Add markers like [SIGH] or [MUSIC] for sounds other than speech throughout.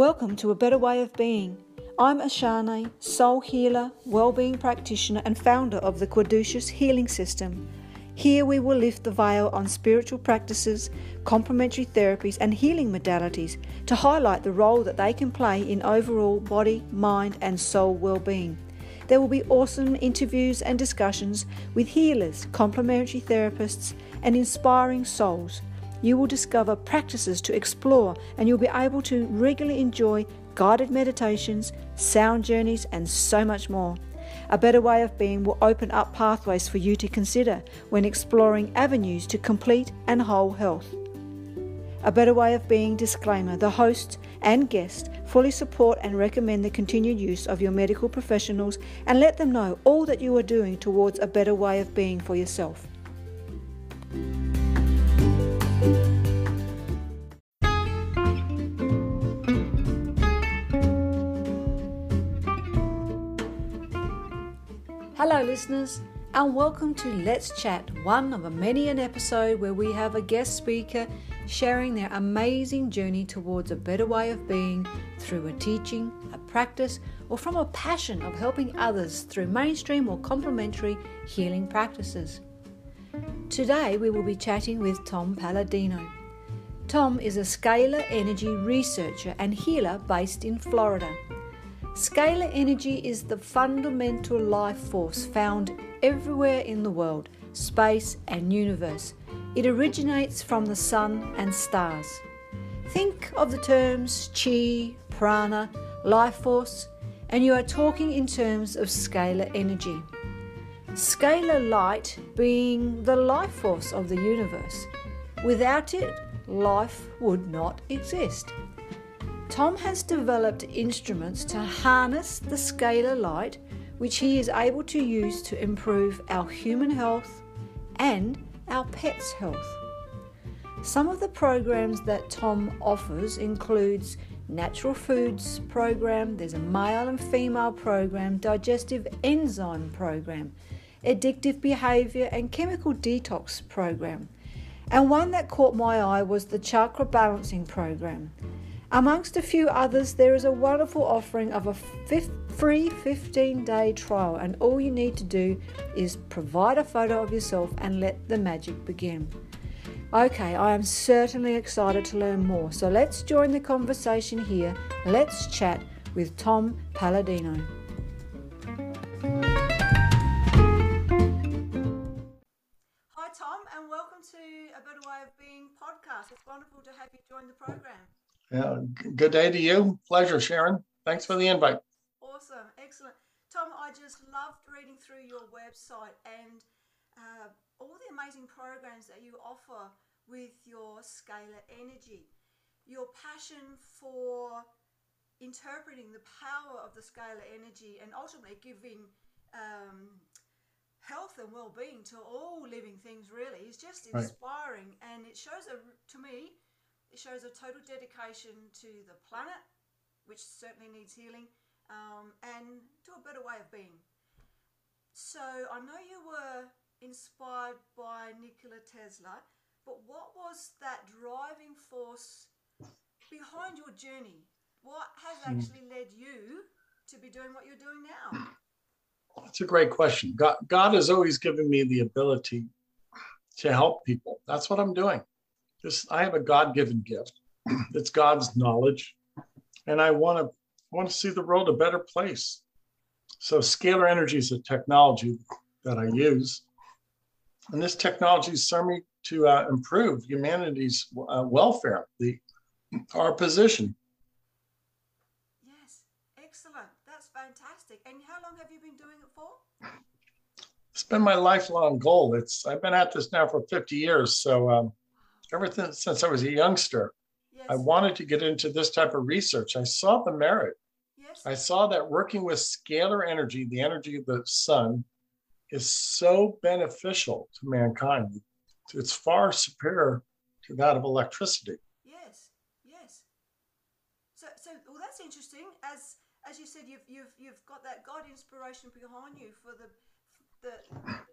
Welcome to A Better Way of Being. I'm Ashane, soul healer, well-being practitioner and founder of the Caduceus Healing System. Here we will lift the veil on spiritual practices, complementary therapies and healing modalities to highlight the role that they can play in overall body, mind and soul well-being. There will be awesome interviews and discussions with healers, complementary therapists and inspiring souls you will discover practices to explore and you'll be able to regularly enjoy guided meditations, sound journeys, and so much more. A better way of being will open up pathways for you to consider when exploring avenues to complete and whole health. A better way of being disclaimer the host and guest fully support and recommend the continued use of your medical professionals and let them know all that you are doing towards a better way of being for yourself. Hello, listeners, and welcome to Let's Chat, one of a many an episode where we have a guest speaker sharing their amazing journey towards a better way of being through a teaching, a practice, or from a passion of helping others through mainstream or complementary healing practices. Today, we will be chatting with Tom Paladino. Tom is a scalar energy researcher and healer based in Florida. Scalar energy is the fundamental life force found everywhere in the world, space, and universe. It originates from the sun and stars. Think of the terms chi, prana, life force, and you are talking in terms of scalar energy. Scalar light being the life force of the universe. Without it, life would not exist. Tom has developed instruments to harness the scalar light, which he is able to use to improve our human health and our pets' health. Some of the programs that Tom offers includes natural foods program, there's a male and female program, digestive enzyme program, addictive behavior and chemical detox program. And one that caught my eye was the chakra balancing program. Amongst a few others, there is a wonderful offering of a free 15 day trial, and all you need to do is provide a photo of yourself and let the magic begin. Okay, I am certainly excited to learn more, so let's join the conversation here. Let's chat with Tom Paladino. Hi, Tom, and welcome to A Better Way of Being podcast. It's wonderful to have you join the program. Yeah, good day to you. Pleasure, Sharon. Thanks for the invite. Awesome, excellent. Tom, I just loved reading through your website and uh, all the amazing programs that you offer with your scalar energy. Your passion for interpreting the power of the scalar energy and ultimately giving um, health and well-being to all living things really is just inspiring right. and it shows a, to me it shows a total dedication to the planet, which certainly needs healing, um, and to a better way of being. So I know you were inspired by Nikola Tesla, but what was that driving force behind your journey? What has hmm. actually led you to be doing what you're doing now? That's a great question. God, God has always given me the ability to help people. That's what I'm doing this I have a God-given gift. It's God's knowledge, and I want to want to see the world a better place. So scalar energy is a technology that I use, and this technology serves me to uh, improve humanity's uh, welfare, the our position. Yes, excellent. That's fantastic. And how long have you been doing it for? It's been my lifelong goal. It's I've been at this now for 50 years, so. Um, ever since, since I was a youngster, yes. I wanted to get into this type of research. I saw the merit. Yes. I saw that working with scalar energy, the energy of the sun, is so beneficial to mankind. It's far superior to that of electricity. Yes, yes. So, so well, that's interesting. As as you said, you've you've you've got that God inspiration behind you for the the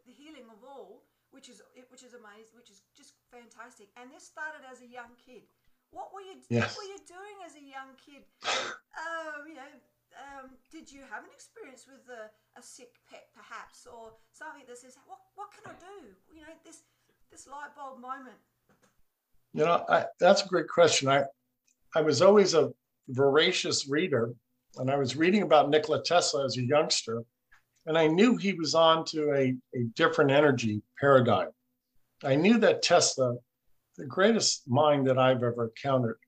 the healing of all which is which is amazing, which is just fantastic. And this started as a young kid. What were you Yes. What were you doing as a young kid? um, you know, um, did you have an experience with a, a sick pet, perhaps, or something that says, "What what can I do?" You know, this this light bulb moment. You know, I, that's a great question. I, I was always a voracious reader, and I was reading about Nikola Tesla as a youngster, and I knew he was on to a, a different energy paradigm. I knew that Tesla, the greatest mind that I've ever encountered,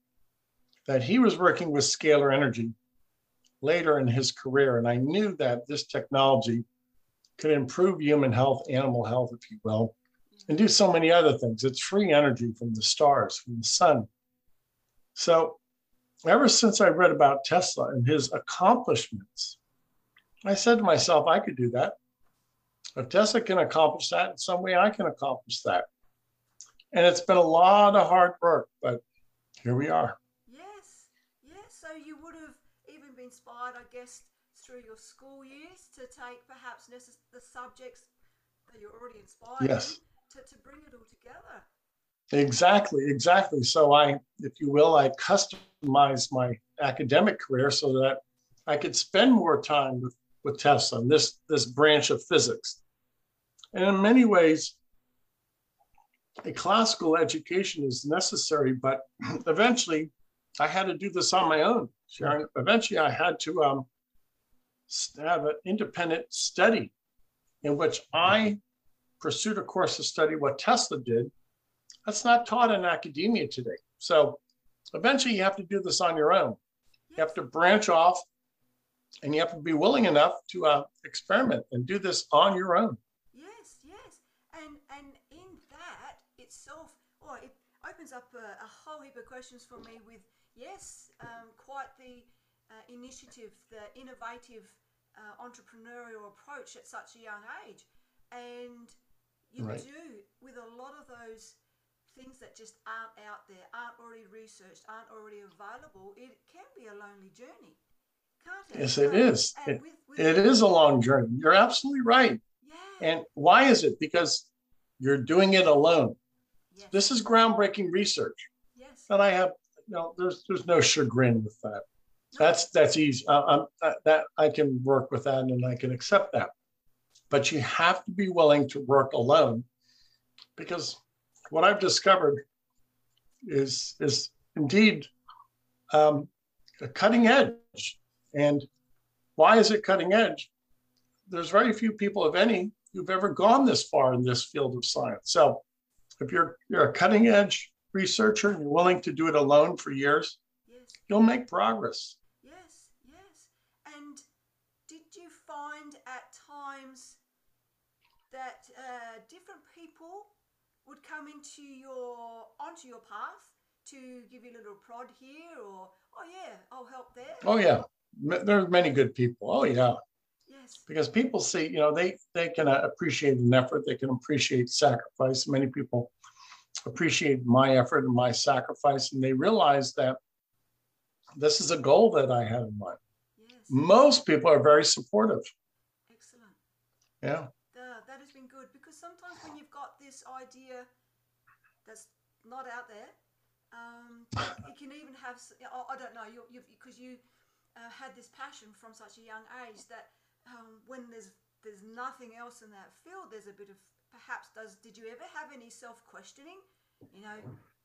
that he was working with scalar energy later in his career, and I knew that this technology could improve human health, animal health, if you will, and do so many other things. It's free energy from the stars, from the sun. So, ever since I read about Tesla and his accomplishments, I said to myself, I could do that. If Tesla can accomplish that in some way, I can accomplish that. And it's been a lot of hard work, but here we are. Yes, yes. So you would have even been inspired, I guess, through your school years to take perhaps necess- the subjects that you're already inspired Yes. in to, to bring it all together. Exactly, exactly. So I, if you will, I customized my academic career so that I could spend more time with, with Tesla and this, this branch of physics. And in many ways, a classical education is necessary, but [CLEARS THROAT] eventually I had to do this on my own, Sharon. Eventually I had to um, have an independent study in which I pursued a course of study what Tesla did that's not taught in academia today. So eventually you have to do this on your own. You have to branch off and you have to be willing enough to uh, experiment and do this on your own. Yes, yes, and and in that itself, oh, it opens up a, a whole heap of questions for me. With yes, um, quite the uh, initiative, the innovative uh, entrepreneurial approach at such a young age, and you Right. do with a lot of those things that just aren't out there, aren't already researched, aren't already available. It can be a lonely journey? Yes, it is. It- It is a long journey. You're absolutely right. And why is it? Because you're doing it alone. yes. This is groundbreaking research. yes. And I have, you know, there's there's no chagrin with that. That's that's easy. I'm, that, that I can work with that and I can accept that. But you have to be willing to work alone, because what I've discovered is is indeed um, a cutting edge. And why is it cutting edge? There's very few people, if any, who've ever gone this far in this field of science. So if you're you're a cutting edge researcher and you're willing to do it alone for years, Yes. you'll make progress. Yes, yes. And did you find at times that uh, different people would come into your onto your path to give you a little prod here, or oh yeah, I'll help there. Oh yeah, M- are many good people. Oh yeah, Yes, because people see, you know, they they can uh, appreciate an effort. They can appreciate sacrifice. Many people appreciate my effort and my sacrifice, and they realize that this is a goal that I have in mind. yes. Most people are very supportive. Excellent. Yeah, Uh, that has been good because sometimes when you've got this idea that's not out there, um, it can even have. I don't know. You because you uh, had this passion from such a young age that um, when there's there's nothing else in that field, there's a bit of perhaps. Does did you ever have any self questioning? You know,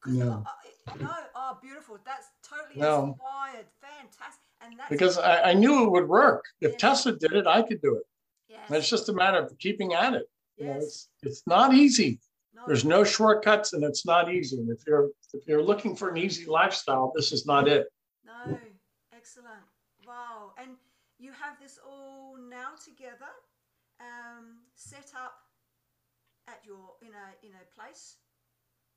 No. I- I- no. Oh, beautiful. That's totally No. inspired. Fantastic. And that's because I, I knew it would work. If Yes. Tesla did it, I could do it. yes, And it's just a matter of keeping at it. You know, it's it's not easy. no. There's no shortcuts, and it's not easy. And if you're if you're looking for an easy lifestyle, this is not it. No, excellent. You have this all now together, um, set up at your in a in a place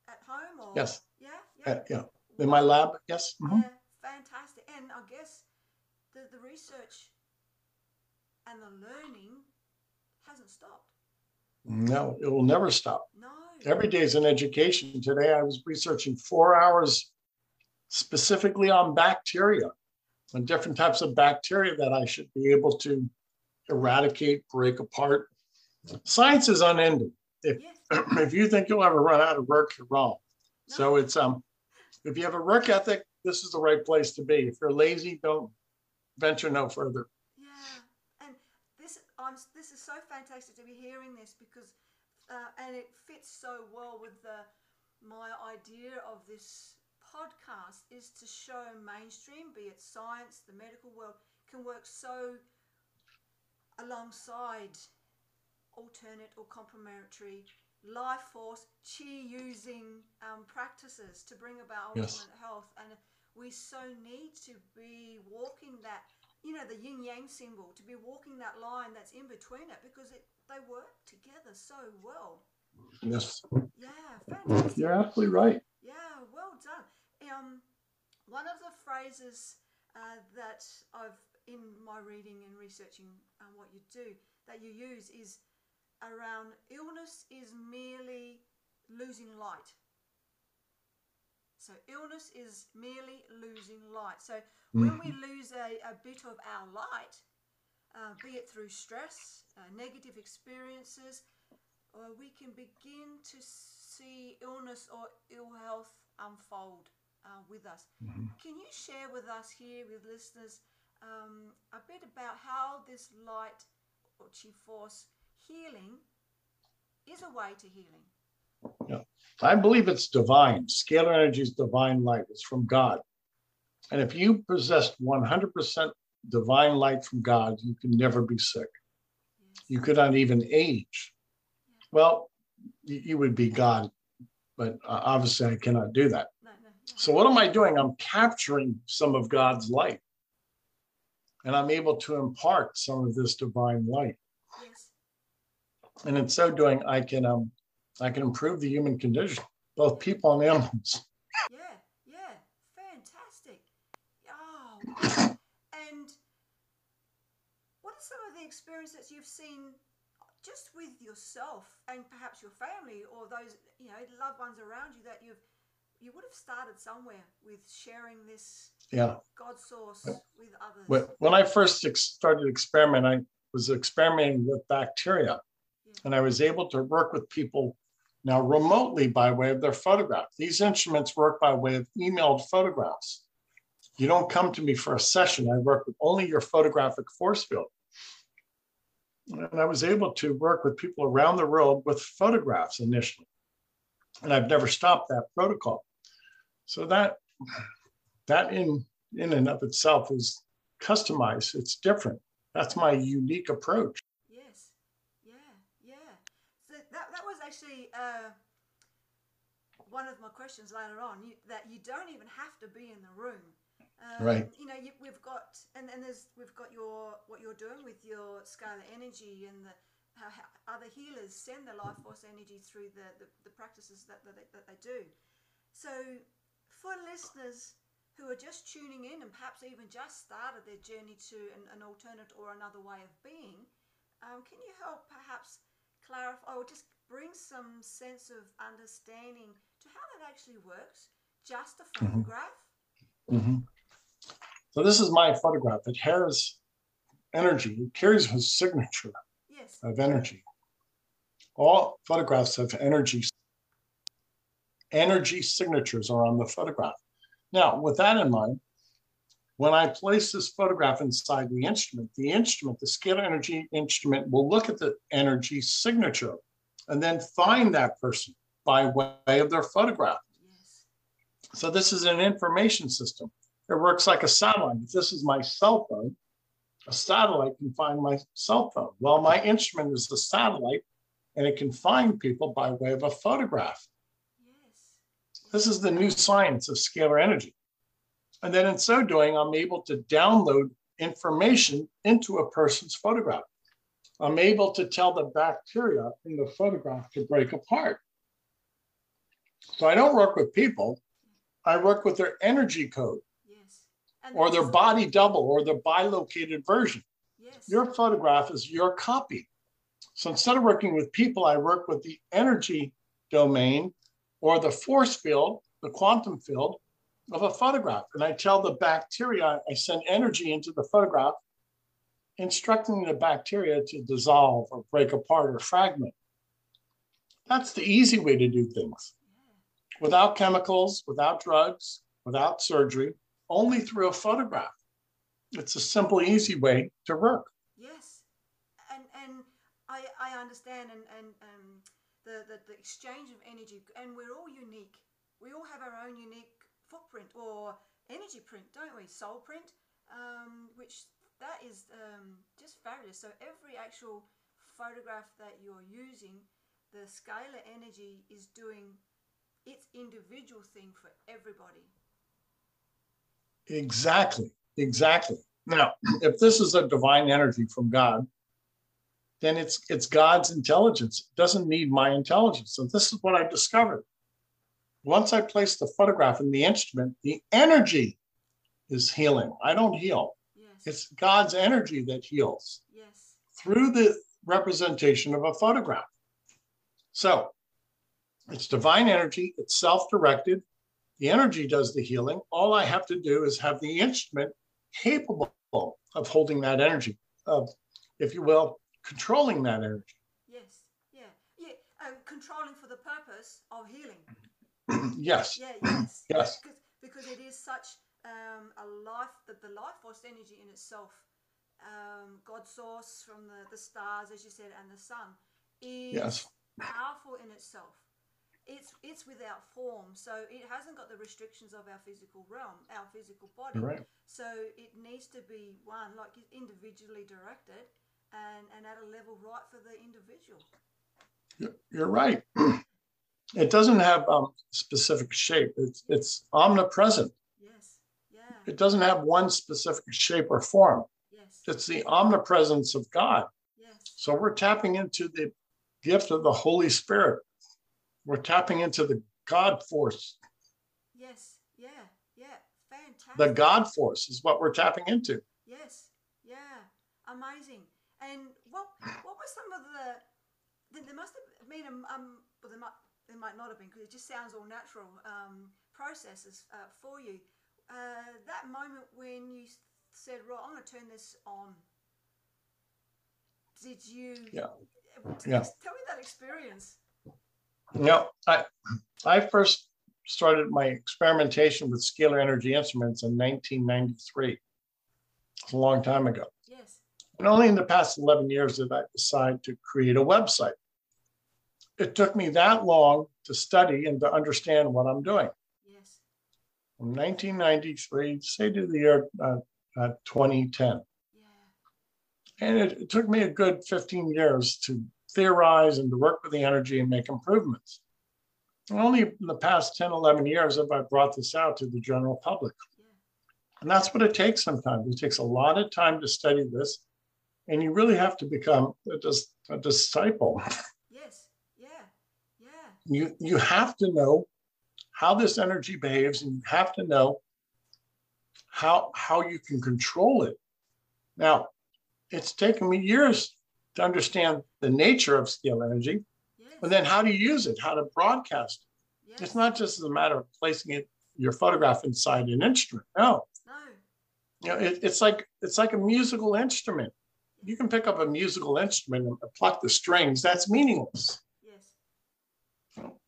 at home or Yes. Yeah, yeah. Uh, yeah, in my lab, yes. mhm. Yeah, fantastic. And I guess the the research and the learning hasn't stopped. No, it will never stop. No. Every day is an education. Today, I was researching four hours specifically on bacteria and different types of bacteria that I should be able to eradicate, break apart. Science is unending. If Yes. [CLEARS THROAT] if you think you'll ever run out of work, you're wrong. So it's um if you have a work ethic, this is the right place to be. If you're lazy, don't venture no further. Yeah, and this I'm this is so fantastic to be hearing this because, uh, and it fits so well with the my idea of this podcast is to show mainstream, be it science, the medical world, can work so alongside alternate or complementary life force chi using um, practices to bring about Yes. ultimate health and we so need to be walking that you know the yin yang symbol to be walking that line that's in between it because it they work together so well Yes, yeah fantastic you're absolutely right. yeah, well done. Um, one of the phrases uh, that I've in my reading and researching um, what you do that you use is around illness is merely losing light. So illness is merely losing light. So when we lose a, a bit of our light, uh, be it through stress, uh, negative experiences, or we can begin to see illness or ill health unfold uh, with us. Can you share with us here, with listeners, um, a bit about how this light or chi force healing is a way to healing? Yeah. I believe it's divine. Scalar energy is divine light. It's from God. And if you possessed 100% divine light from God, you can never be sick. You could not even age. Well, you, you would be God, but uh, obviously I cannot do that. No, no. yeah. So what am I doing? I'm capturing some of God's light. And I'm able to impart some of this divine light. Yes. And in so doing, I can um I can improve the human condition, both people and animals. Yeah, yeah, fantastic. Oh, and what are some of the experiences you've seen just with yourself and perhaps your family or those you know loved ones around you that you've you would have started somewhere with sharing this Yeah. God source with others. When I first ex- started experimenting, I was experimenting with bacteria. And I was able to work with people now remotely by way of their photograph. These instruments work by way of emailed photographs. You don't come to me for a session. I work with only your photographic force field. And I was able to work with people around the world with photographs initially. And I've never stopped that protocol. So that that in in and of itself is customized. It's different. That's my unique approach. Yes. Yeah. Yeah. So that, that was actually uh, one of my questions later on. You, that you don't even have to be in the room. Um, Right. You know, you, we've got and, and there's we've got your what you're doing with your scalar energy and the how, how other healers send the life force energy through the, the, the practices that, that, they, that they do. So for listeners who are just tuning in and perhaps even just started their journey to an, an alternate or another way of being, um, can you help perhaps clarify or just bring some sense of understanding to how that actually works? Just a photograph? Mhm. So this is my photograph. It has energy. It carries his signature Yes. of energy. All photographs have energy. Energy signatures are on the photograph. Now, with that in mind, when I place this photograph inside the instrument, the instrument, the scalar energy instrument, will look at the energy signature and then find that person by way of their photograph. Yes. So this is an information system. It works like a satellite. If this is my cell phone, a satellite can find my cell phone. Well, my instrument is the satellite, and it can find people by way of a photograph. This is the new science of scalar energy. And then in so doing, I'm able to download information into a person's photograph. I'm able to tell the bacteria in the photograph to break apart. So I don't work with people, I work with their energy code Yes. Or their body double or their bilocated version. Yes. Your photograph is your copy. So instead of working with people, I work with the energy domain or the force field, the quantum field of a photograph. And I tell the bacteria, I send energy into the photograph, instructing the bacteria to dissolve or break apart or fragment. That's the easy way to do things. without chemicals, without drugs, without surgery, only through a photograph. It's a simple, easy way to work. Yes, and and I I understand and and um, the, the the exchange of energy, and we're all unique. We all have our own unique footprint or energy print, don't we? Soul print, um, which that is um, just fabulous. So every actual photograph that you're using, the scalar energy is doing its individual thing for everybody. Exactly. Exactly. Now, [CLEARS THROAT] if this is a divine energy from God, then it's it's God's intelligence. It doesn't need my intelligence. So this is what I discovered. Once I place the photograph in the instrument, the energy is healing. I don't heal. Yes. It's God's energy that heals yes. through the representation of a photograph. So it's divine energy, it's self-directed. The energy does the healing. All I have to do is have the instrument capable of holding that energy, of, if you will, controlling that energy. Yes. Yeah. Yeah. Um, controlling for the purpose of healing. [CLEARS THROAT] yes. Yeah. Yes. [CLEARS THROAT] Yes. Because, because it is such um, a life that the life force energy in itself, um, God source from the, the stars, as you said, and the sun, is Yes. powerful in itself. It's it's without form, so it hasn't got the restrictions of our physical realm, our physical body. Right. So it needs to be one like individually directed, and and at a level right for the individual. You're- right. [CLEARS THROAT] It doesn't have um, specific shape. It's it's omnipresent. Yes. Yeah. It doesn't have one specific shape or form. Yes. It's the omnipresence of God. Yes. So we're tapping into the gift of the Holy Spirit. We're tapping into the God force. Yes. Yeah. Yeah. Fantastic. The God force is what we're tapping into. Yes. Yeah. Amazing. And what what were some of the there- there must have been a um well there might there might not have been because it just sounds all natural um, processes uh, for you. Uh, that moment when you said, "Right, I'm going to turn this on." Did you? Yeah. Tell Yeah. Tell me that experience. No, I I first started my experimentation with scalar energy instruments in 1993. It's a long time ago. And only in the past 11 years did I decide to create a website. It took me that long to study and to understand what I'm doing. Yes. From 1993, say to the year uh, uh, 2010. Yeah. And it, it took me a good 15 years to theorize and to work with the energy and make improvements. And only in the past 10, 11 years have I brought this out to the general public. Yeah. And that's what it takes sometimes. It takes a lot of time to study this. And you really have to become a, dis- a disciple. Yes. Yeah. Yeah. You, you have to know how this energy behaves and you have to know how, how you can control it. Now, it's taken me years to understand the nature of scalar energy, Yes. but then how to use it, how to broadcast. yes. It's not just a matter of placing it, your photograph inside an instrument. No, No. you know, it, it's like it's like a musical instrument. You can pick up a musical instrument and pluck the strings. That's meaningless. Yes. Oh.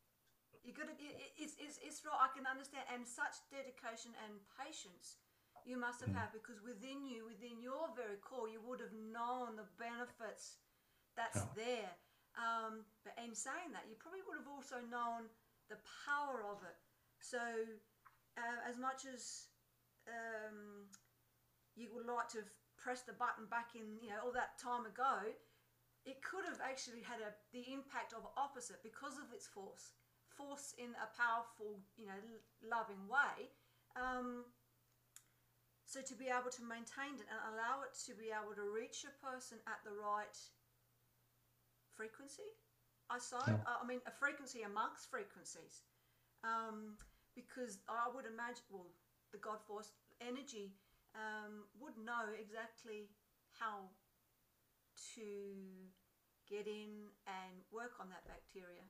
You got to. It, it- it's, it's it's right. I can understand, and such dedication and patience you must have had because within you, within your very core, you would have known the benefits that's Yeah. there. Um, but in saying that, you probably would have also known the power of it. So, uh, as much as um, you would like to have pressed the button back in, you know, all that time ago, it could have actually had a, the impact of opposite because of its force force in a powerful you know loving way um, so to be able to maintain it and allow it to be able to reach a person at the right frequency i saw Yeah. i mean a frequency amongst frequencies um, because i would imagine well the god force energy um, would know exactly how to get in and work on that bacteria.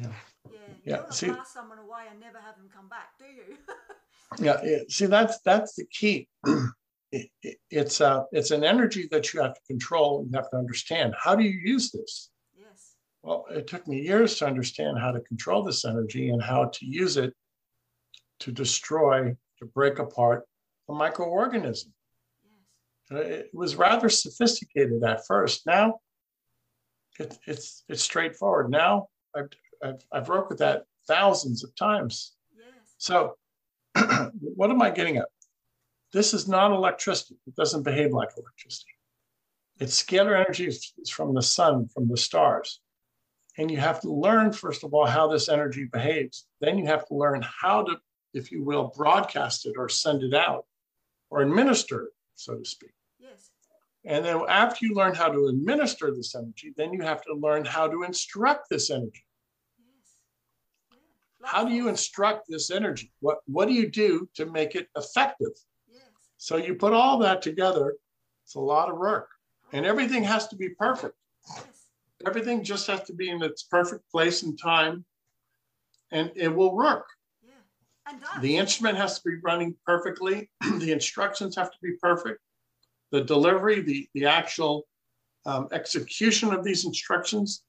Yeah. Yeah, you Yeah, don't want to see- blast someone away and never have them come back, do you? [LAUGHS] Yeah. it- see, that's that's the key. [CLEARS THROAT] It- it- it's a, it's an energy that you have to control and you have to understand. How do you use this? yes. Well, it took me years to understand how to control this energy and how to use it to destroy, to break apart a microorganism. Yes. Uh, It was rather sophisticated at first. Now it, it's it's straightforward. Now I've, I've I've worked with that thousands of times. Yes. So [CLEARS THROAT] what am I getting at? This is not electricity. It doesn't behave like electricity. It's scalar energy from the sun, from the stars. And you have to learn, first of all, how this energy behaves. Then you have to learn how to, if you will, broadcast it or send it out or administer so to speak. Yes. And then after you learn how to administer this energy, then you have to learn how to instruct this energy. Yes. Yeah. How do you instruct this energy? What, what do you do to make it effective? Yes. So you put all that together, it's a lot of work. And everything has to be perfect. Yes. Everything just has to be in its perfect place and time, and it will work. Yeah. And does. The instrument has to be running perfectly. [CLEARS THROAT] the instructions have to be perfect. The delivery, the, the actual um, execution of these instructions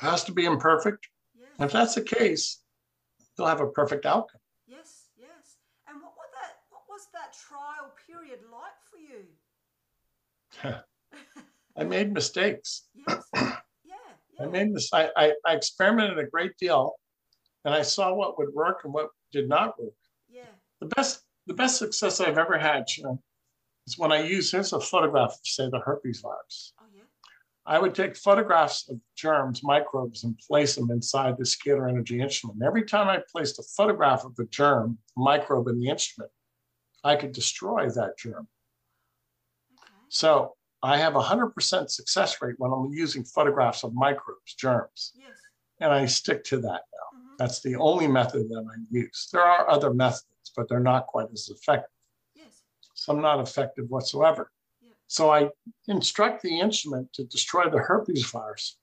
has to be imperfect. Yes. And if that's the case, you'll have a perfect outcome. Yes, yes. And what was that? What was that trial period like for you? [LAUGHS] I made mistakes. Yes. [CLEARS THROAT] Yeah. I Yeah. made this. I, I, I experimented a great deal, and I saw what would work and what did not work. Yeah. The best the best success I've ever had, Sharon, is when I use here's a photograph of say the herpes virus. Oh yeah. I would take photographs of germs, microbes, and place them inside the scalar energy instrument. And every time I placed a photograph of the germ, microbe in the instrument, I could destroy that germ. Okay. So I have a 100% success rate when I'm using photographs of microbes, germs, Yes. and I stick to that now. That's the only method that I use. There are other methods, but they're not quite as effective. Yes. Some not effective whatsoever. Yeah. So I instruct the instrument to destroy the herpes virus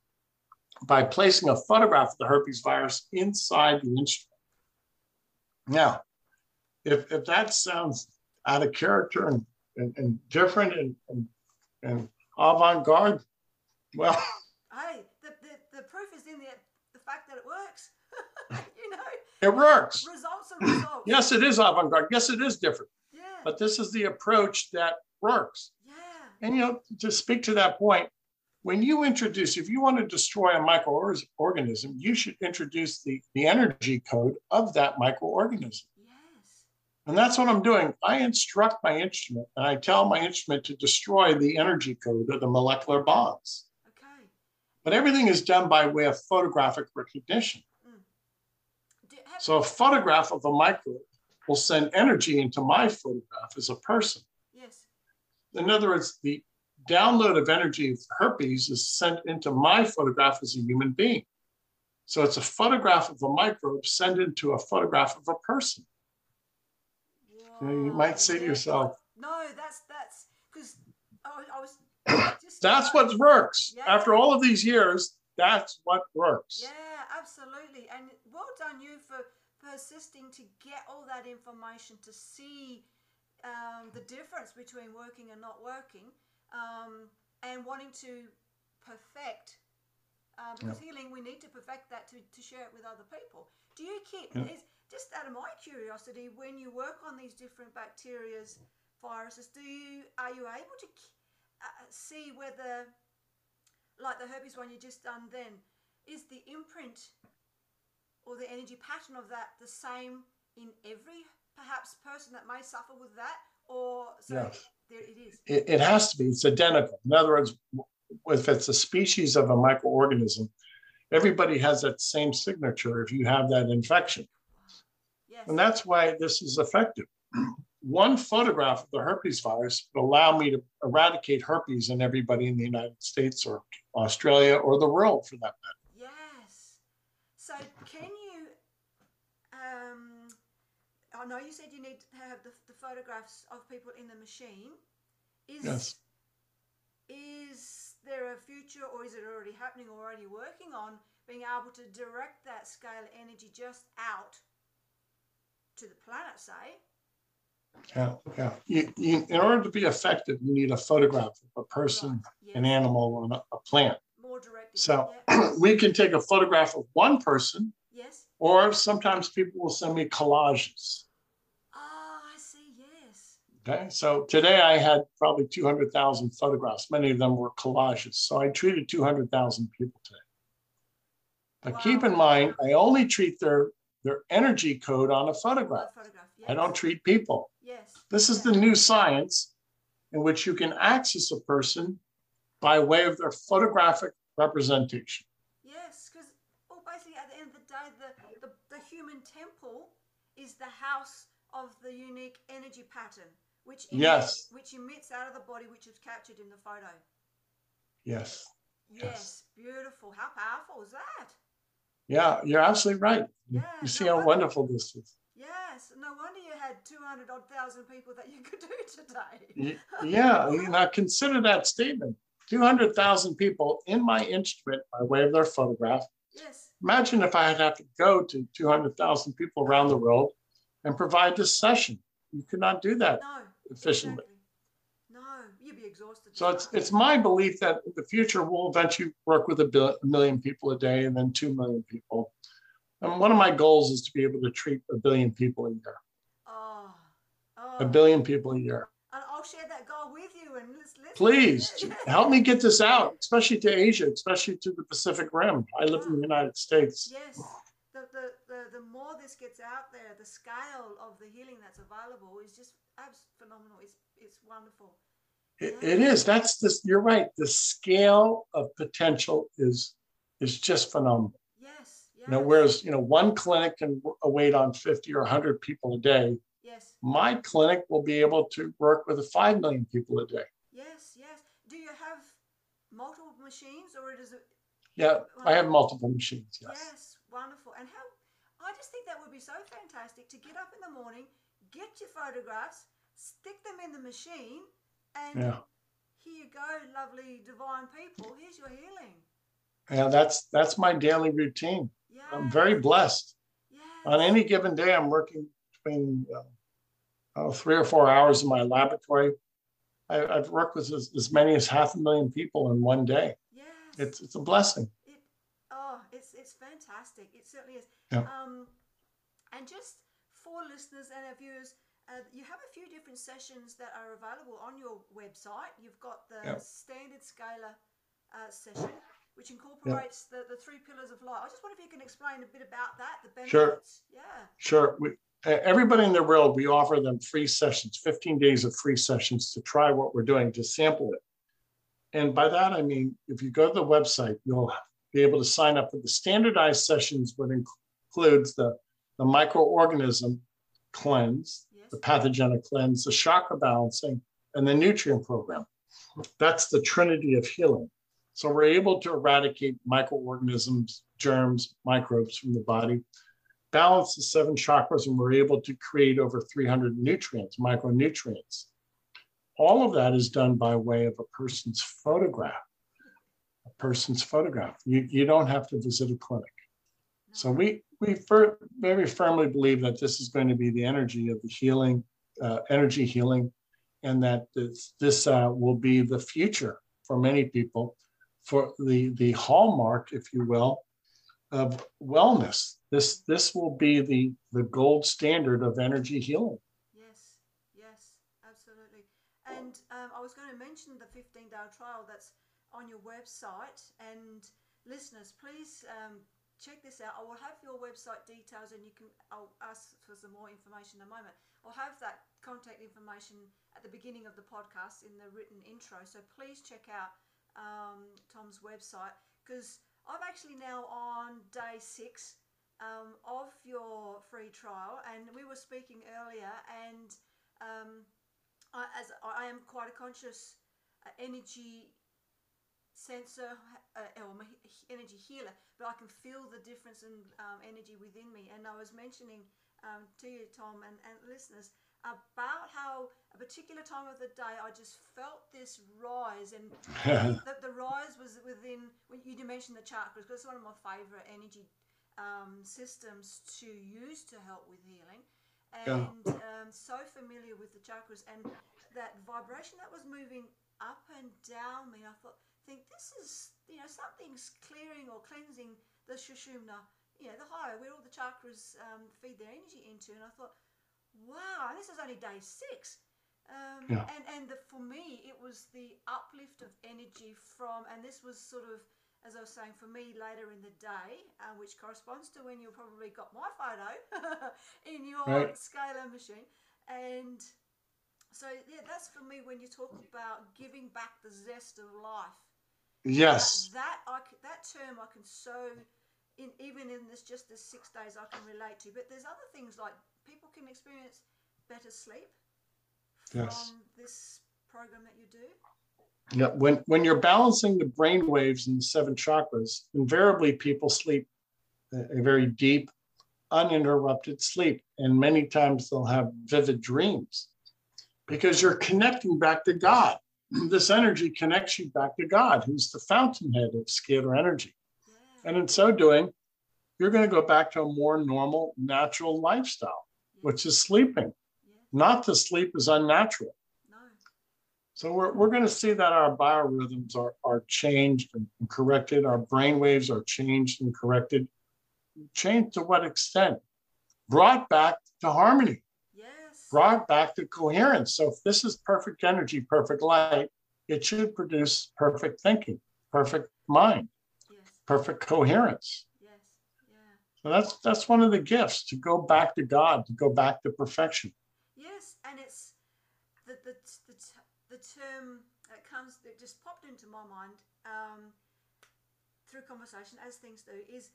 by placing a photograph of the herpes virus inside the instrument. Now, if, if that sounds out of character and, and, and different and, and, and avant-garde, well, [LAUGHS] Hey, the, the, the proof is in the the fact that it works. you know, it works. results are results. Yes, it is avant-garde. Yes, it is different. Yeah. But this is the approach that works. yeah. And you know, to speak to that point, when you introduce, if you want to destroy a microorganism, you should introduce the, the energy code of that microorganism. Yes. And that's what I'm doing. I instruct my instrument and I tell my instrument to destroy the energy code of the molecular bonds. Okay. But everything is done by way of photographic recognition. So a photograph of a microbe will send energy into my photograph as a person. yes. In other words, the download of energy of herpes is sent into my photograph as a human being. So it's a photograph of a microbe sent into a photograph of a person. You know, you might say to yourself, No, that's that's because I, I was just [COUGHS] that's what works. Yeah. After all of these years, that's what works. Yeah, absolutely. And well done you for persisting to get all that information to see um, the difference between working and not working um, and wanting to perfect. Um, because healing, we need to perfect that to, to share it with other people. Do you keep, Yeah. is, just out of my curiosity, when you work on these different bacterias, viruses, do you, are you able to uh, see whether like the herpes one you just done then, is the imprint or the energy pattern of that the same in every perhaps person that may suffer with that? Or so Yes. there it is. It, it has to be, it's identical. In other words, if it's a species of a microorganism, everybody has that same signature if you have that infection. Yes. And that's why this is effective. [CLEARS THROAT] One photograph of the herpes virus would allow me to eradicate herpes in everybody in the United States or Australia or the world for that matter. So can you um I know you said you need to have the, the photographs of people in the machine. Is Yes. is there a future or is it already happening or already working on being able to direct that scalar energy just out to the planet, say? Yeah, yeah. You, you, in order to be effective, you need a photograph of a person, Right, an animal, and a, a plant. More. So yeah. [CLEARS THROAT] we can take a photograph of one person, yes. or sometimes people will send me collages. Oh, I see. Yes. Okay, so today I had probably 200,000 photographs. Many of them were collages. So I treated 200,000 people today. But keep in mind, I only treat their, their energy code on a A photograph. photograph. Yes. I don't treat people. Yes. This is yeah. the new science in which you can access a person by way of their photographic representation. Yes, because well, basically at the end of the day, the, the, the human temple is the house of the unique energy pattern, which emits, Yes. which emits out of the body, which is captured in the photo. Yes. Yes, Yes. beautiful. How powerful is that? Yeah, you're absolutely right. Yeah, You see no how wonder- wonderful this is. Yes, no wonder you had two hundred odd thousand people that you could do [LAUGHS] today. Yeah, you know, consider that statement. 200,000 people in my instrument by way of their photograph. Yes, Imagine if I had have to go to 200,000 people around the world and provide this session. You could not do that no, efficiently. exactly. No, you'd be exhausted. So it's it's my belief that in the future we'll eventually work with a, a million people a day and then two million people. And one of my goals is to be able to treat a billion people a year. oh, oh. A billion people a year. And I'll share that goal with you and let's, let's Please help me get this out, especially to Asia, especially to the Pacific Rim. I live in the United States. Yes, the, the, the, the more this gets out there, the scale of the healing that's available is just phenomenal. It's, it's wonderful. It, it is. That's this. You're right. The scale of potential is is just phenomenal. Yes, yes. You know, whereas you know one clinic can wait on 50 or 100 people a day, yes, my clinic will be able to work with 5 million people a day. yes, yes. Do you have multiple machines or it is it? Yeah, I have multiple machines. Yes. Yes. wonderful. And how, I just think that would be so fantastic to get up in the morning, get your photographs, stick them in the machine, and Yeah. here you go, lovely divine people. Here's your healing. Yeah, that's that's my daily routine. Yeah. I'm very blessed. On any given day, I'm working between uh, oh, three or four hours in my laboratory. I, I've worked with as, as many as half a million people in one day. Yes. It's it's a blessing. it. Oh, it's it's fantastic. It certainly is. Yeah. Um, and just for listeners and our viewers, uh, you have a few different sessions that are available on your website. You've got the Yeah. standard scalar uh, session, which incorporates the, the three pillars of light. I just wonder if you can explain a bit about that, the benefits. Sure. Yeah. Sure. We, everybody in the world, we offer them free sessions, 15 days of free sessions to try what we're doing, to sample it. And by that, I mean, if you go to the website, you'll be able to sign up for the standardized sessions, which includes the, the microorganism cleanse, Yes. the pathogenic cleanse, the chakra balancing, and the nutrient program. That's the trinity of healing. So we're able to eradicate microorganisms, germs, microbes from the body, balance the seven chakras, and we're able to create over 300 nutrients, micronutrients. All of that is done by way of a person's photograph. A person's photograph. You, you don't have to visit a clinic. So we we fir- very firmly believe that this is going to be the energy of the healing, uh, energy healing, and that this this uh, will be the future for many people, for the the hallmark, if you will, of wellness. This this will be the the gold standard of energy healing. Yes, yes, absolutely. And um, I was going to mention the 15 day trial that's on your website. And listeners, please um, check this out. I will have your website details and you can, I'll ask for some more information in a moment. I'll have that contact information at the beginning of the podcast in the written intro. So please check out um, Tom's website because I'm actually now on day six um, of your free trial, and we were speaking earlier, and um, I, as I am quite a conscious uh, energy sensor uh, or energy healer, but I can feel the difference in um, energy within me. And I was mentioning um, to you, Tom, and, and listeners about how a particular time of the day I just felt this rise, and [LAUGHS] the, the rise was within. You mentioned the chakras because it's one of my favorite energy um, systems to use to help with healing. Yeah. And um, so familiar with the chakras and that vibration that was moving up and down me. I thought think this is, you know, something's clearing or cleansing the Sushumna, you know, the higher, where all the chakras um, feed their energy into. And I thought, wow, this is only day six. Um, yeah. And and the, for me, it was the uplift of energy from, and this was sort of, as I was saying, for me later in the day, uh, which corresponds to when you probably got my photo [LAUGHS] in your right. scalar machine. And so, yeah, that's for me when you talk about giving back the zest of life. Yes. That, that I that term I can so in even in this just the six days I can relate to. But there's other things like can experience better sleep from yes. this program that you do. Yeah, when when you're balancing the brain waves in the seven chakras, invariably people sleep a, a very deep, uninterrupted sleep, and many times they'll have vivid dreams because you're connecting back to God. [CLEARS THROAT] This energy connects you back to God, who's the fountainhead of scalar energy. And in so doing, you're going to go back to a more normal, natural lifestyle, which is sleeping. Not to sleep is unnatural. No. So we're, we're going to see that our biorhythms are, are changed and corrected. Our brain waves are changed and corrected. Changed to what extent? Brought back to harmony. Yes. Brought back to coherence. So if this is perfect energy, perfect light, it should produce perfect thinking, perfect mind perfect coherence. So that's that's one of the gifts to go back to God, to go back to perfection. Yes, and it's the the the, the term that comes that just popped into my mind um, through conversation, as things do, is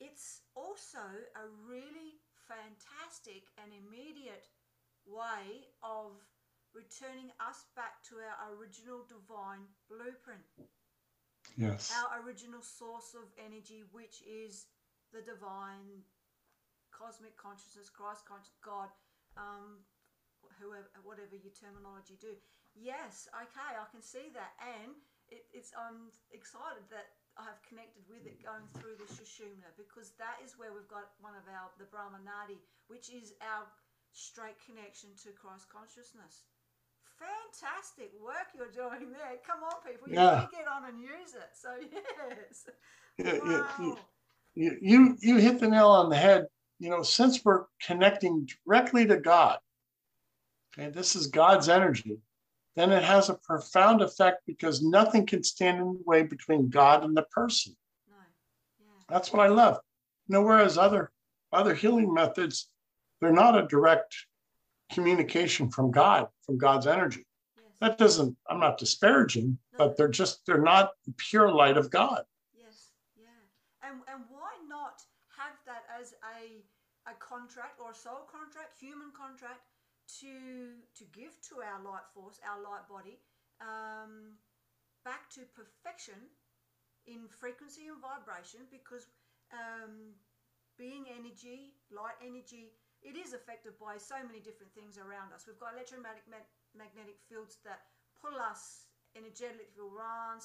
it's also a really fantastic and immediate way of returning us back to our original divine blueprint. Yes. Our original source of energy, which is the divine, cosmic consciousness, Christ conscious, God, um, whoever, whatever your terminology do. Yes, okay, I can see that, and it, it's I'm excited that I have connected with it going through the Sushumna because that is where we've got one of our the Brahmanadi, which is our straight connection to Christ consciousness fantastic work you're doing there. Come on, people. You yeah. need to get on and use it. So, [LAUGHS] yes. [LAUGHS] Yeah, wow. You, you, you hit the nail on the head. You know, since we're connecting directly to God, okay, this is God's energy, then it has a profound effect because nothing can stand in the way between God and the person. No. Yeah. That's what I love. You know, whereas other other healing methods, they're not a direct communication from God, from God's energy. Yes. That doesn't, I'm not disparaging, no. but they're just, they're not the pure light of God. Yes, yeah. And, and why not have that as a, a contract or a soul contract, human contract, to, to give to our light force, our light body, um, back to perfection in frequency and vibration because um, being energy, light energy, it is affected by so many different things around us. We've got electromagnetic magnetic fields that pull us energetically from one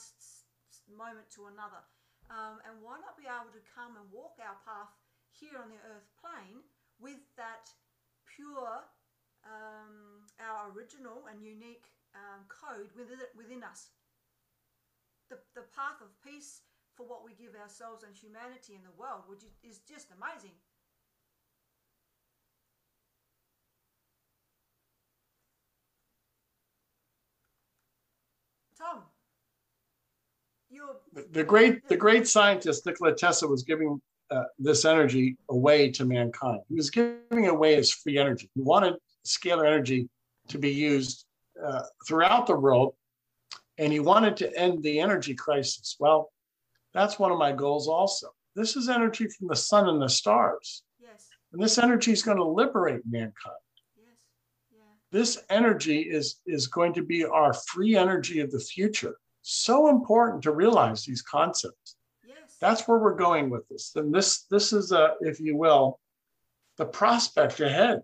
moment to another. Um, and why not be able to come and walk our path here on the earth plane with that pure, um, our original and unique um, code within, within us? The, the path of peace for what we give ourselves and humanity in the world which is just amazing. Tom, the great the great scientist Nikola Tesla was giving uh, this energy away to mankind. He was giving away his free energy. He wanted scalar energy to be used uh, throughout the world, and he wanted to end the energy crisis. Well, that's one of my goals also. This is energy from the sun and the stars. Yes. And this energy is going to liberate mankind. This energy is, is going to be our free energy of the future. So important to realize these concepts. That's where we're going with this. And this this is a, if you will, the prospect ahead.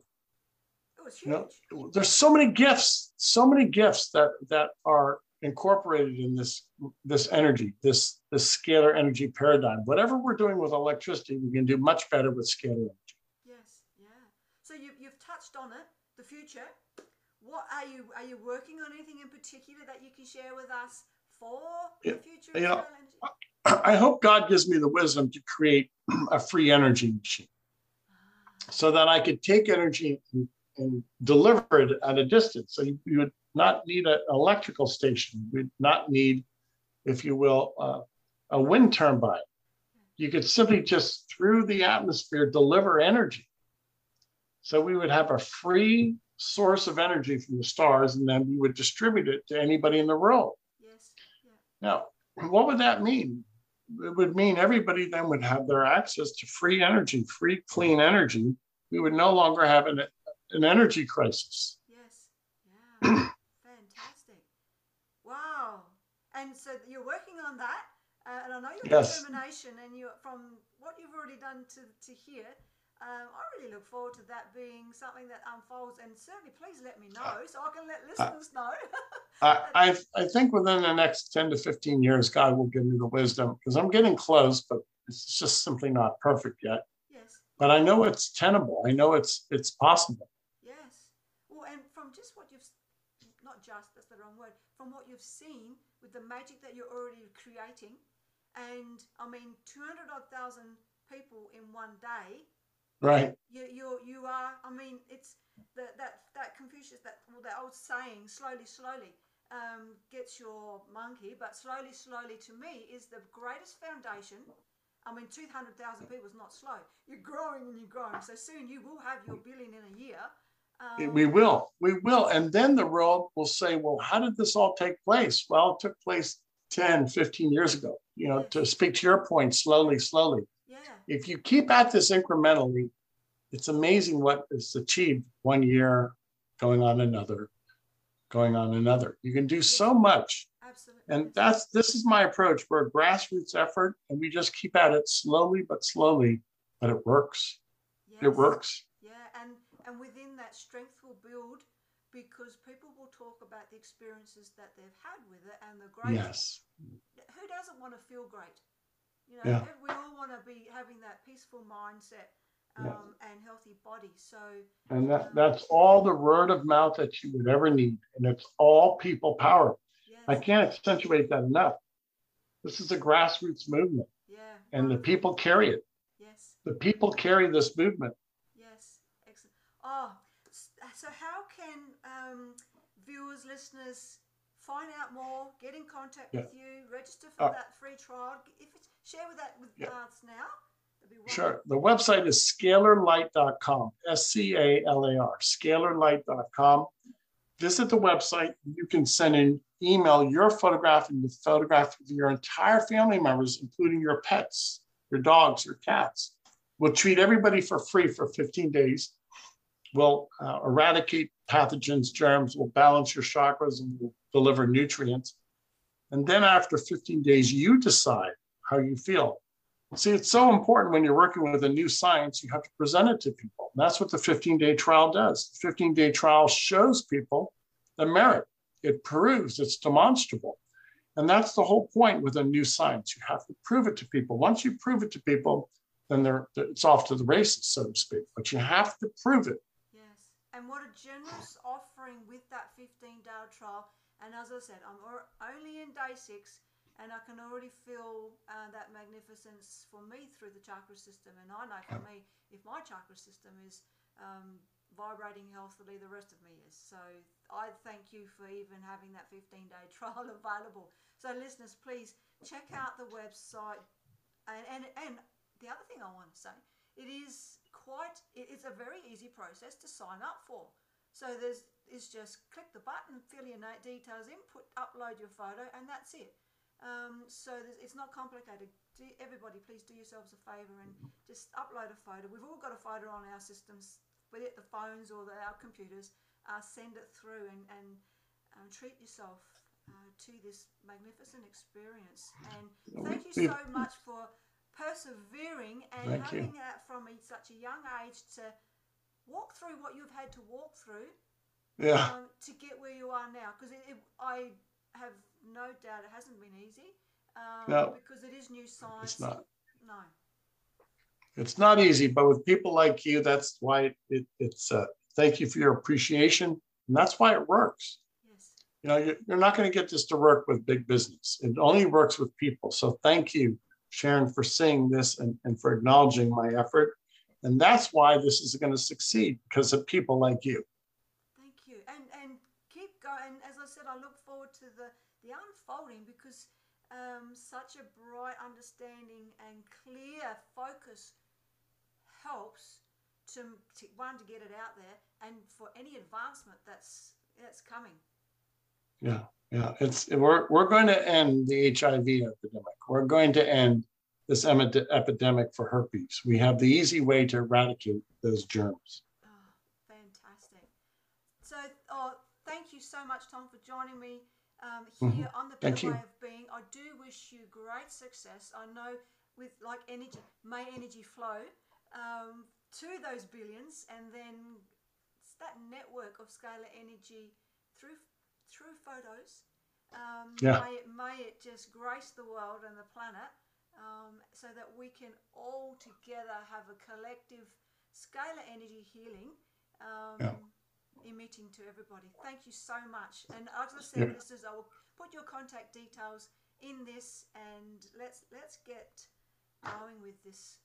Oh, you know, there's so many gifts, so many gifts that that are incorporated in this this energy, this this scalar energy paradigm. Whatever we're doing with electricity, we can do much better with scalar energy. Yes, yeah. So you, you've touched on it, the future what are you are you working on anything in particular that you can share with us for the future you know, [CLEARS THROAT] I hope God gives me the wisdom to create [CLEARS THROAT] a free energy machine so that I could take energy and, and deliver it at a distance. So you, you would not need an electrical station. We'd not need, if you will, uh, a wind turbine. You could simply just through the atmosphere deliver energy. So we would have a free source of energy from the stars, and then we would distribute it to anybody in the world. Yes. Yeah. Now, what would that mean? It would mean everybody then would have their access to free energy, free, clean energy. We would no longer have an, an energy crisis. Yes. Yeah. [CLEARS THROAT] Fantastic. Wow. And so you're working on that. Uh, and I know your yes. determination and you from what you've already done to, to here, um, I really look forward to that being something that unfolds, and certainly please let me know so I can let listeners know. [LAUGHS] I, I think within the next 10 to 15 years, God will give me the wisdom because I'm getting close, but it's just simply not perfect yet. Yes. But I know it's tenable. I know it's it's possible. Yes. Well, and from just what you've not just that's the wrong word. From what you've seen with the magic that you're already creating, and I mean, 200 odd thousand people in one day Right. You you you are. I mean, it's the, that that Confucius that well, that old saying, slowly, slowly. Um, gets your monkey, but slowly, slowly to me is the greatest foundation. I mean, 200,000 people is not slow. You're growing and you're growing. So soon you will have your billion in a year. Um, we will. We will. And then the world will say, well, how did this all take place? Well, it took place 10, 15 years ago. You know, to speak to your point, slowly, slowly if you keep at this incrementally, it's amazing what is achieved one year, going on another, going on another. You can do so much. Absolutely. And that's this is my approach. We're a grassroots effort and we just keep at it slowly but slowly, but it works. Yes. It works. Yeah, and and within that strength will build because people will talk about the experiences that they've had with it and the great yes. who doesn't want to feel great? You know, yeah. we all want to be having that peaceful mindset um, yeah. and healthy body. So, and that, um, that's all the word of mouth that you would ever need, and it's all people power. Yes. I can't accentuate that enough. This is a grassroots movement. Yeah. And the people carry it. Yes. The people carry this movement. Yes. Excellent. Oh, so how can um, viewers, listeners find out more, get in contact yeah. with you, register for uh, that free trial? If it's share with that with yeah. us now. Sure. The website is scalarlight.com, S C A L A R, scalarlight.com. Visit the website. You can send an email your photograph and the photograph of your entire family members, including your pets, your dogs, your cats. We'll treat everybody for free for 15 days. We'll uh, eradicate pathogens, germs, we'll balance your chakras, and we'll deliver nutrients. And then after 15 days, you decide how you feel. See, it's so important when you're working with a new science, you have to present it to people. And that's what the 15 day trial does. The 15 day trial shows people the merit, it proves it's demonstrable. And that's the whole point with a new science. You have to prove it to people. Once you prove it to people, then they're, it's off to the races, so to speak. But you have to prove it. Yes. And what a generous offering with that 15 day trial. And as I said, I'm only in day six and I can already feel uh, that magnificence for me through the chakra system. And I know for me, if my chakra system is um, vibrating healthily, the rest of me is. So I thank you for even having that 15 day [LAUGHS] trial available. So, listeners, please check out the website. And, and, and the other thing I want to say, it is quite, it's a very easy process to sign up for. So there's it's just click the button, fill your details in, put upload your photo, and that's it. Um, so it's not complicated. Do, everybody, please do yourselves a favour and just upload a photo. We've all got a photo on our systems, whether it the phones or the, our computers. Uh, send it through and, and um, treat yourself uh, to this magnificent experience. And thank you so much for persevering and thank having you. that from such a young age to walk through what you've had to walk through. Yeah. Um, to get where you are now, because I have no doubt it hasn't been easy. Um, no, because it is new science. It's not. No. It's not easy, but with people like you, that's why it, it's. Uh, thank you for your appreciation, and that's why it works. Yes. You know, you're, you're not going to get this to work with big business. It only works with people. So thank you, Sharon, for seeing this and, and for acknowledging my effort. And that's why this is going to succeed because of people like you. Thank you. And and keep going. As I said, I look forward to the, the unfolding because um, such a bright understanding and clear focus helps to, to one to get it out there and for any advancement that's that's coming. Yeah, yeah. It's we're we're going to end the HIV epidemic. We're going to end this epidemic for herpes. We have the easy way to eradicate those germs. Oh, fantastic. So, oh, thank you so much, Tom, for joining me um, here mm-hmm. on the Better Way of Being. I do wish you great success. I know with like energy, may energy flow um, to those billions, and then it's that network of scalar energy through through photos. Um, yeah. May it, may it just grace the world and the planet um, so that we can all together have a collective scalar energy healing um, yeah. Emitting to everybody. Thank you so much. And as I said, yeah. listeners, I will put your contact details in this and let's let's get going with this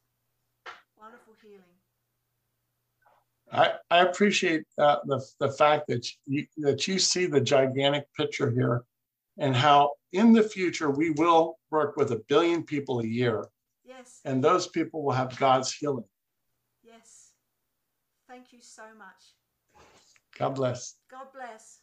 wonderful healing. I, I appreciate uh, the, the fact that you, that you see the gigantic picture here and how in the future we will work with a billion people a year. Yes. And those people will have God's healing. Yes. Thank you so much. God bless. God bless.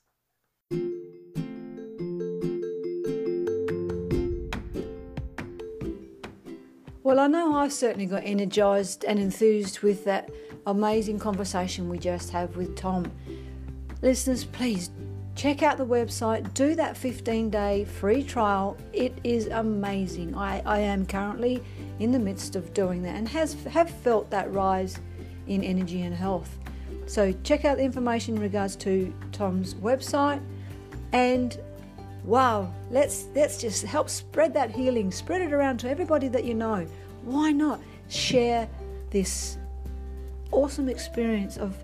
Well, I know I've certainly got energized and enthused with that amazing conversation we just had with Tom. Listeners, please check out the website, do that 15 day free trial. It is amazing. I, I am currently in the midst of doing that and has have felt that rise in energy and health. So check out the information in regards to Tom's website and wow, let's let's just help spread that healing, spread it around to everybody that you know. Why not share this awesome experience of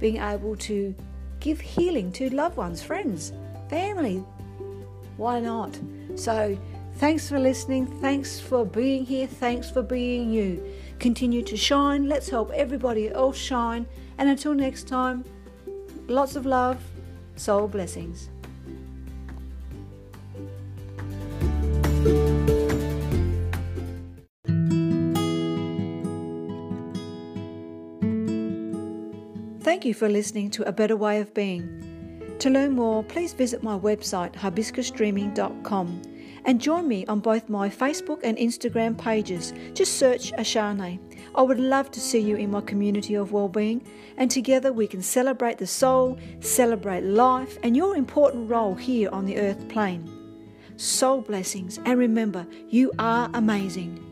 being able to give healing to loved ones, friends, family? Why not? So, thanks for listening. Thanks for being here. Thanks for being you. Continue to shine. Let's help everybody else shine. And until next time, lots of love, soul blessings. Thank you for listening to A Better Way of Being. To learn more, please visit my website hibiscusdreaming.com and join me on both my Facebook and Instagram pages. Just search Ashane. I would love to see you in my community of well-being and together we can celebrate the soul, celebrate life and your important role here on the earth plane. Soul blessings and remember, you are amazing.